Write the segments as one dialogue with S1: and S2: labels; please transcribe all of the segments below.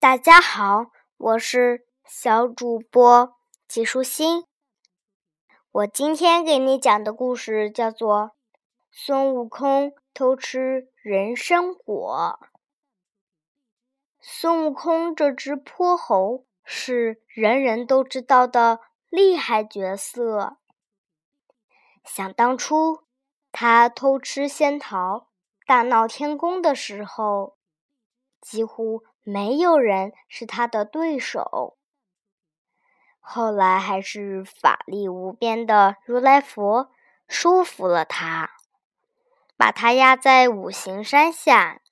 S1: 大家好，我是小主播季舒心。我今天给你讲的故事叫做《孙悟空偷吃人参果》。孙悟空这只泼猴是人人都知道的厉害角色。想当初，他偷吃仙桃、大闹天宫的时候，几乎……没有人是他的对手。后来还是法力无边的如来佛收服了他，把他压在五行山下。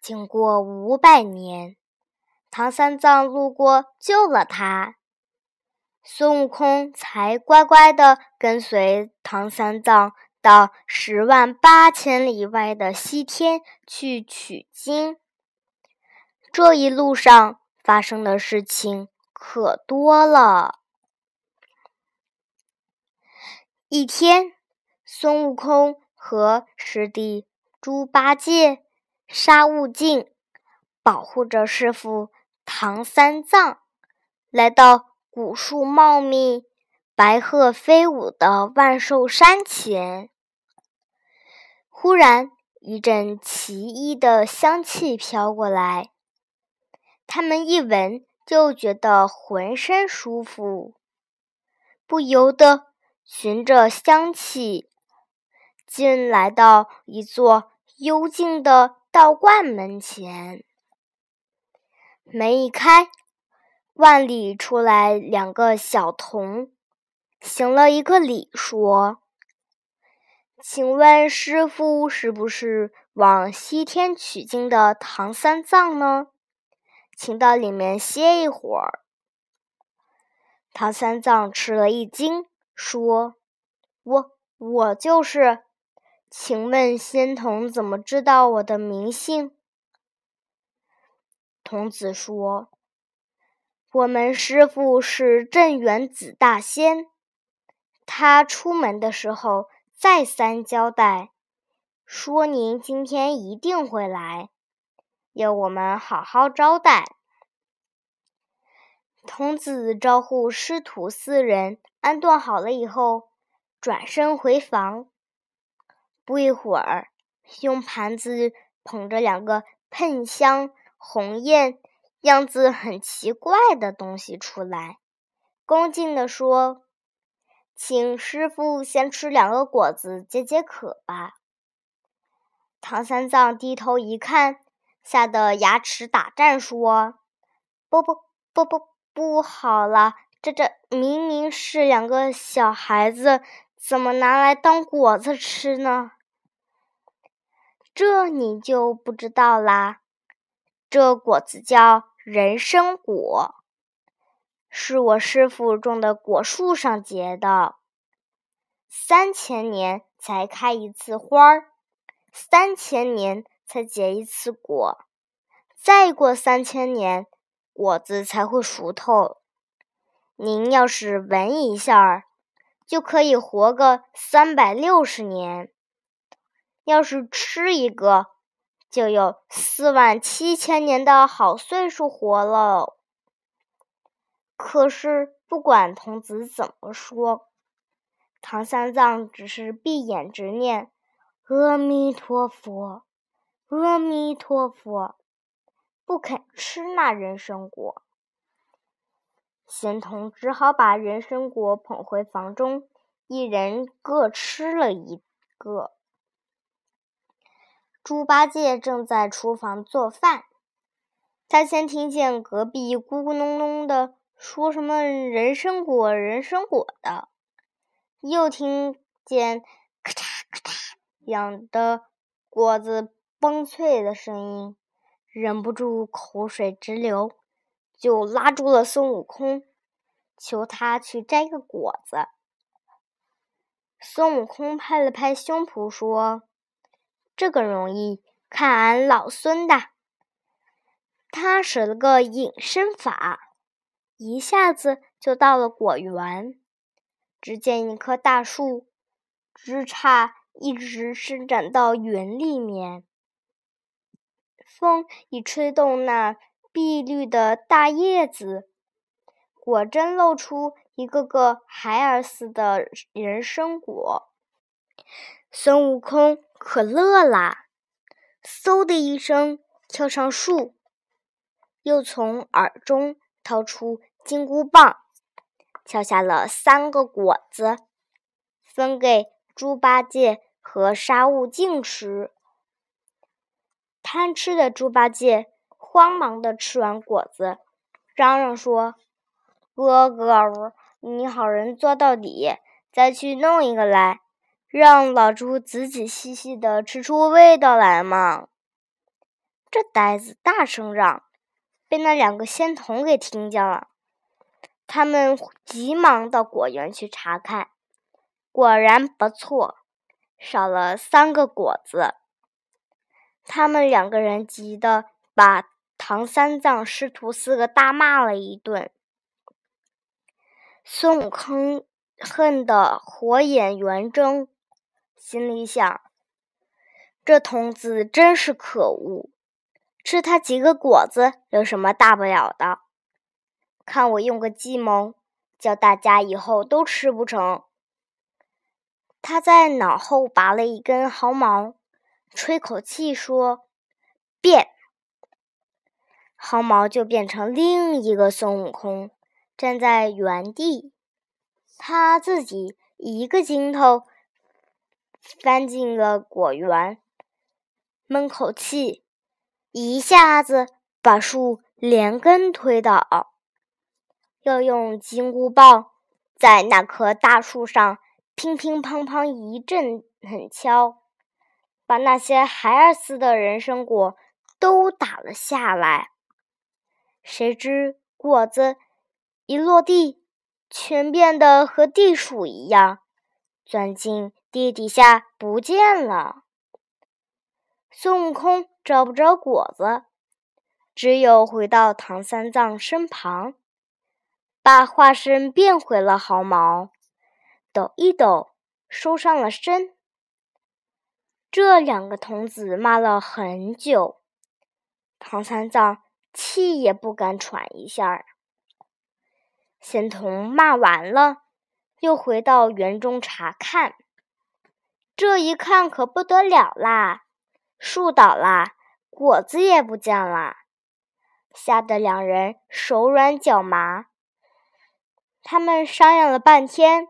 S1: 经过五百年，唐三藏路过救了他，孙悟空才乖乖的跟随唐三藏到十万八千里外的西天去取经。这一路上发生的事情可多了。一天，孙悟空和师弟猪八戒、沙悟净保护着师傅唐三藏，来到古树茂密、白鹤飞舞的万寿山前。忽然，一阵奇异的香气飘过来。他们一闻就觉得浑身舒服，不由得循着香气，进来到一座幽静的道观门前。门一开，万里出来两个小童，行了一个礼，说：“请问师傅是不是往西天取经的唐三藏呢？”请到里面歇一会儿。唐三藏吃了一惊，说：“我我就是，请问仙童怎么知道我的名姓？”童子说：“我们师傅是镇元子大仙，他出门的时候再三交代，说您今天一定会来。”要我们好好招待。童子招呼师徒四人安顿好了以后，转身回房。不一会儿，用盘子捧着两个喷香、红艳、样子很奇怪的东西出来，恭敬地说：“请师傅先吃两个果子解解渴吧。”唐三藏低头一看。吓得牙齿打颤，说：“不不不不不好了！这这明明是两个小孩子，怎么拿来当果子吃呢？这你就不知道啦。这果子叫人参果，是我师傅种的果树上结的，三千年才开一次花儿，三千年。”才结一次果，再过三千年，果子才会熟透。您要是闻一下，就可以活个三百六十年；要是吃一个，就有四万七千年的好岁数活喽。可是，不管童子怎么说，唐三藏只是闭眼直念：“阿弥陀佛。”阿弥陀佛，不肯吃那人参果。仙童只好把人参果捧回房中，一人各吃了一个。猪八戒正在厨房做饭，他先听见隔壁咕咕哝哝的说什么人参果、人参果的，又听见咔嚓咔嚓样的果子。崩脆的声音，忍不住口水直流，就拉住了孙悟空，求他去摘个果子。孙悟空拍了拍胸脯说：“这个容易，看俺老孙的！”他使了个隐身法，一下子就到了果园。只见一棵大树，枝杈一直伸展到园里面。风一吹动那碧绿的大叶子，果真露出一个个孩儿似的人参果。孙悟空可乐啦，嗖的一声跳上树，又从耳中掏出金箍棒，敲下了三个果子，分给猪八戒和沙悟净吃。贪吃的猪八戒慌忙的吃完果子，嚷嚷说：“哥哥，你好人做到底，再去弄一个来。”让老猪仔仔细细的吃出味道来嘛！这呆子大声嚷，被那两个仙童给听见了。他们急忙到果园去查看，果然不错，少了三个果子。他们两个人急得把唐三藏师徒四个大骂了一顿。孙悟空恨得火眼圆睁。心里想：“这童子真是可恶，吃他几个果子有什么大不了的？看我用个计谋，叫大家以后都吃不成。”他在脑后拔了一根毫毛，吹口气说：“变！”毫毛就变成另一个孙悟空，站在原地。他自己一个筋头。翻进了果园，闷口气，一下子把树连根推倒，又用金箍棒在那棵大树上乒乒乓乓一阵狠敲，把那些孩儿似的人参果都打了下来。谁知果子一落地，全变得和地鼠一样，钻进。地底下不见了，孙悟空找不着果子，只有回到唐三藏身旁，把化身变回了毫毛，抖一抖，收上了身。这两个童子骂了很久，唐三藏气也不敢喘一下。仙童骂完了，又回到园中查看。这一看可不得了啦！树倒啦，果子也不见啦，吓得两人手软脚麻。他们商量了半天，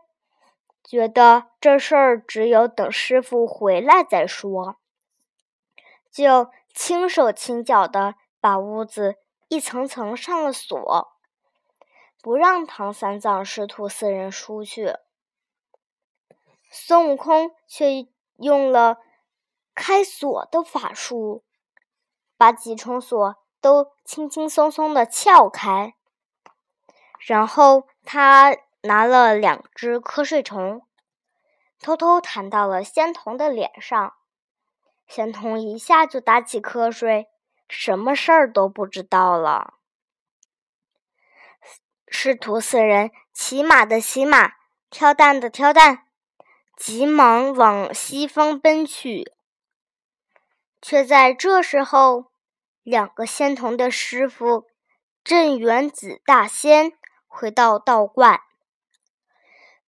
S1: 觉得这事儿只有等师傅回来再说，就轻手轻脚的把屋子一层层上了锁，不让唐三藏师徒四人出去。孙悟空却用了开锁的法术，把几重锁都轻轻松松的撬开。然后他拿了两只瞌睡虫，偷偷弹到了仙童的脸上。仙童一下就打起瞌睡，什么事儿都不知道了。师徒四人骑马的骑马，挑担的挑担。急忙往西方奔去，却在这时候，两个仙童的师傅镇元子大仙回到道观，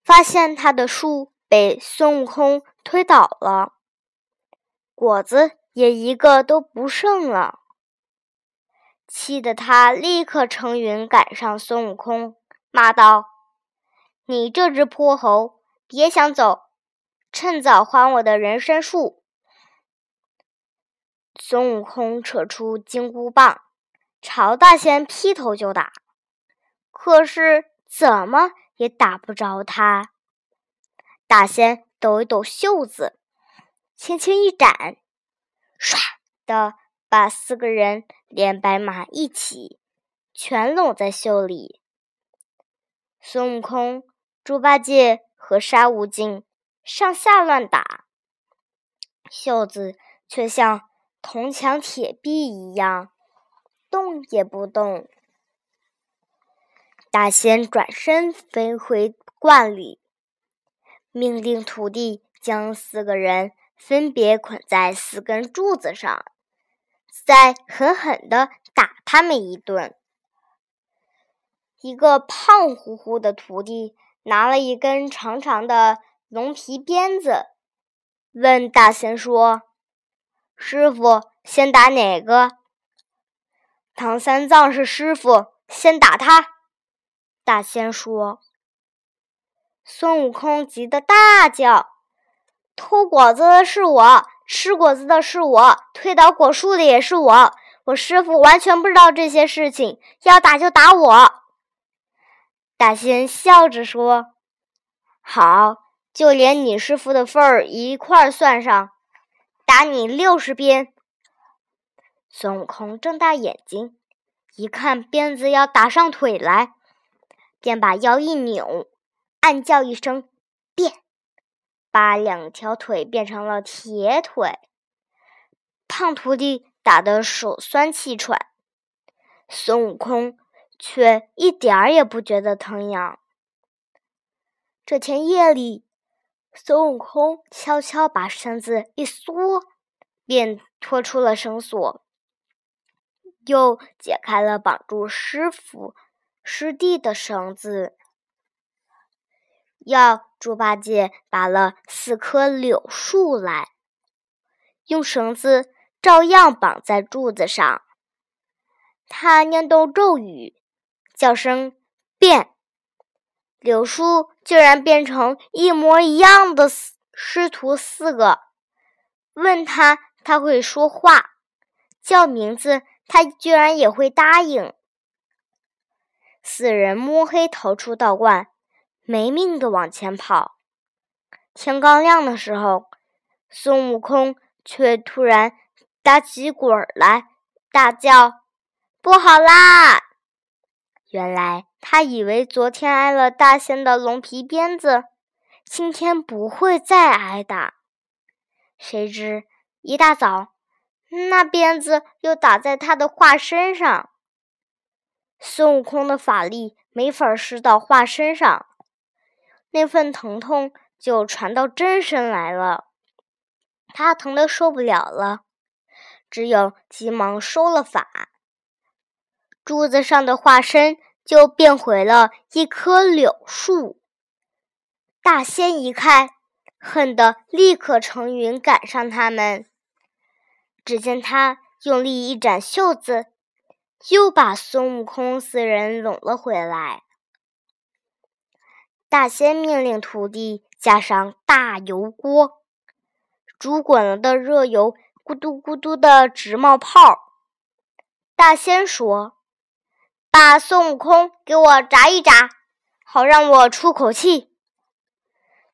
S1: 发现他的树被孙悟空推倒了，果子也一个都不剩了，气得他立刻乘云赶上孙悟空，骂道：“你这只泼猴，别想走！”趁早还我的人参树！孙悟空扯出金箍棒，朝大仙劈头就打，可是怎么也打不着他。大仙抖一抖袖子，轻轻一展，唰的把四个人连白马一起全拢在袖里。孙悟空、猪八戒和沙悟净。上下乱打，袖子却像铜墙铁壁一样，动也不动。大仙转身飞回观里，命令徒弟将四个人分别捆在四根柱子上，再狠狠地打他们一顿。一个胖乎乎的徒弟拿了一根长长的龙皮鞭子，问大仙说：“师傅，先打哪个？”唐三藏是师傅，先打他。大仙说。孙悟空急得大叫：“偷果子的是我，吃果子的是我，推倒果树的也是我。我师傅完全不知道这些事情，要打就打我。”大仙笑着说：“好，就连你师傅的份儿一块儿算上，打你六十鞭。”孙悟空睁大眼睛，一看鞭子要打上腿来，便把腰一扭，暗叫一声“变”，把两条腿变成了铁腿。胖徒弟打得手酸气喘，孙悟空。却一点儿也不觉得疼痒。这天夜里，孙悟空悄悄把绳子一缩，便脱出了绳索，又解开了绑住师傅、师弟的绳子，要猪八戒拔了四棵柳树来，用绳子照样绑在柱子上。他念动咒语。叫声变，柳树居然变成一模一样的师徒四个。问他，他会说话；叫名字，他居然也会答应。四人摸黑逃出道观，没命的往前跑。天刚亮的时候，孙悟空却突然打起滚来，大叫：“不好啦！”原来他以为昨天挨了大仙的龙皮鞭子，今天不会再挨打。谁知一大早，那鞭子又打在他的化身上。孙悟空的法力没法施到化身上，那份疼痛就传到真身来了。他疼得受不了了，只有急忙收了法。柱子上的化身就变回了一棵柳树。大仙一看，恨得立刻乘云赶上他们。只见他用力一展袖子，又把孙悟空四人拢了回来。大仙命令徒弟加上大油锅，煮滚了的热油咕嘟咕嘟的直冒泡。大仙说。把孙悟空给我炸一炸，好让我出口气。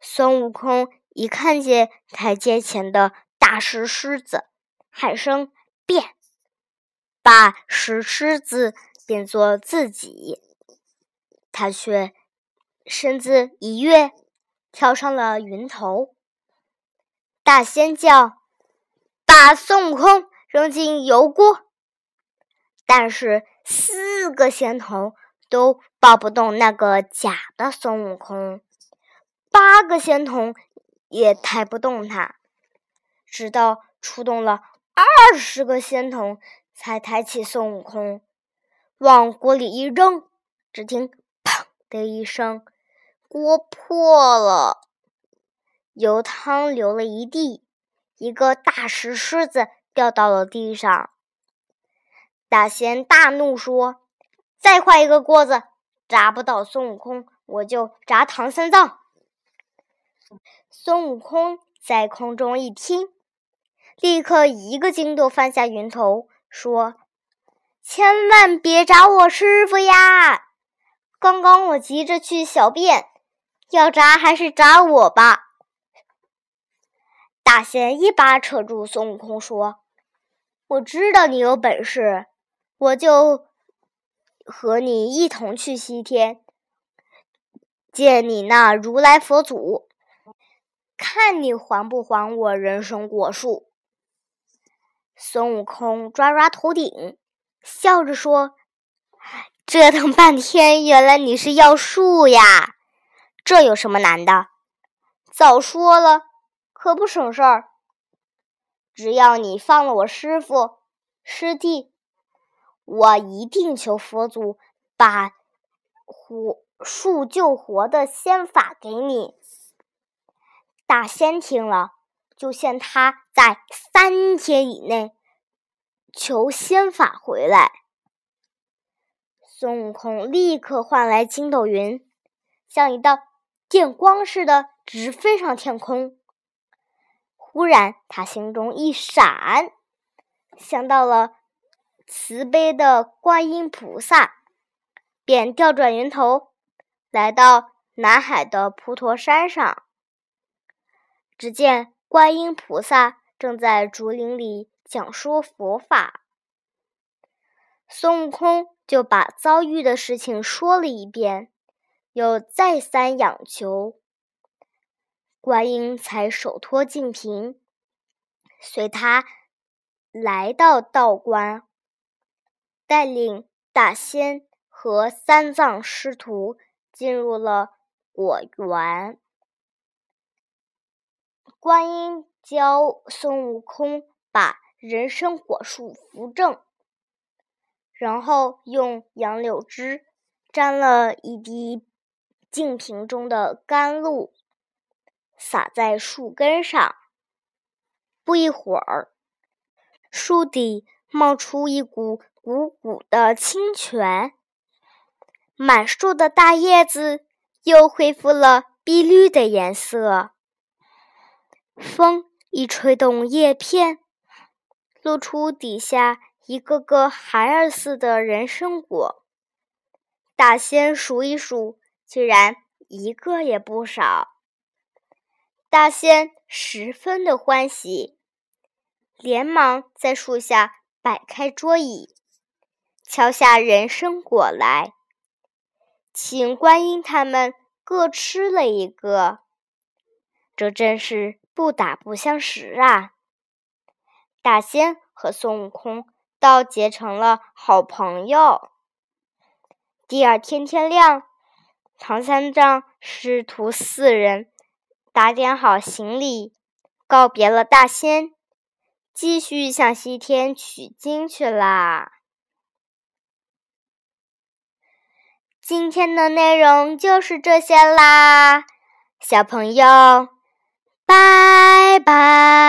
S1: 孙悟空一看见台阶前的大石狮子，喊声“变”，把石狮子变作自己，他却身子一跃，跳上了云头。大仙叫：“把孙悟空扔进油锅。”但是。四个仙童都抱不动那个假的孙悟空，八个仙童也抬不动他，直到出动了二十个仙童，才抬起孙悟空，往锅里一扔，只听“砰”的一声，锅破了，油汤流了一地，一个大石狮子掉到了地上。大仙大怒说：“再换一个锅子，砸不倒孙悟空，我就砸唐三藏。”孙悟空在空中一听，立刻一个筋斗翻下云头，说：“千万别炸我师傅呀！刚刚我急着去小便，要炸还是炸我吧。”大仙一把扯住孙悟空，说：“我知道你有本事。”我就和你一同去西天，见你那如来佛祖，看你还不还我人参果树。孙悟空抓抓头顶，笑着说：“折腾半天，原来你是要树呀？这有什么难的？早说了，可不省事儿。只要你放了我师傅。”师弟，我一定求佛祖把活树救活的仙法给你。”大仙听了，就限他在三天以内求仙法回来。孙悟空立刻唤来筋斗云，像一道电光似的直飞上天空。忽然，他心中一闪，想到了慈悲的观音菩萨，便调转云头，来到南海的普陀山上。只见观音菩萨正在竹林里讲说佛法，孙悟空就把遭遇的事情说了一遍，又再三央求。观音才手托净瓶，随他来到道观，带领大仙和三藏师徒进入了果园。观音教孙悟空把人参果树扶正，然后用杨柳枝沾了一滴净瓶中的甘露。洒在树根上，不一会儿，树底冒出一股汩汩的清泉，满树的大叶子又恢复了碧绿的颜色。风一吹动叶片，露出底下一个个孩儿似的人参果。大仙数一数，居然一个也不少。大仙十分的欢喜，连忙在树下摆开桌椅，敲下人参果来，请观音他们各吃了一个。这真是不打不相识啊！大仙和孙悟空倒结成了好朋友。第二天天亮，唐三藏师徒四人。打点好行李，告别了大仙，继续向西天取经去啦。今天的内容就是这些啦，小朋友，拜拜。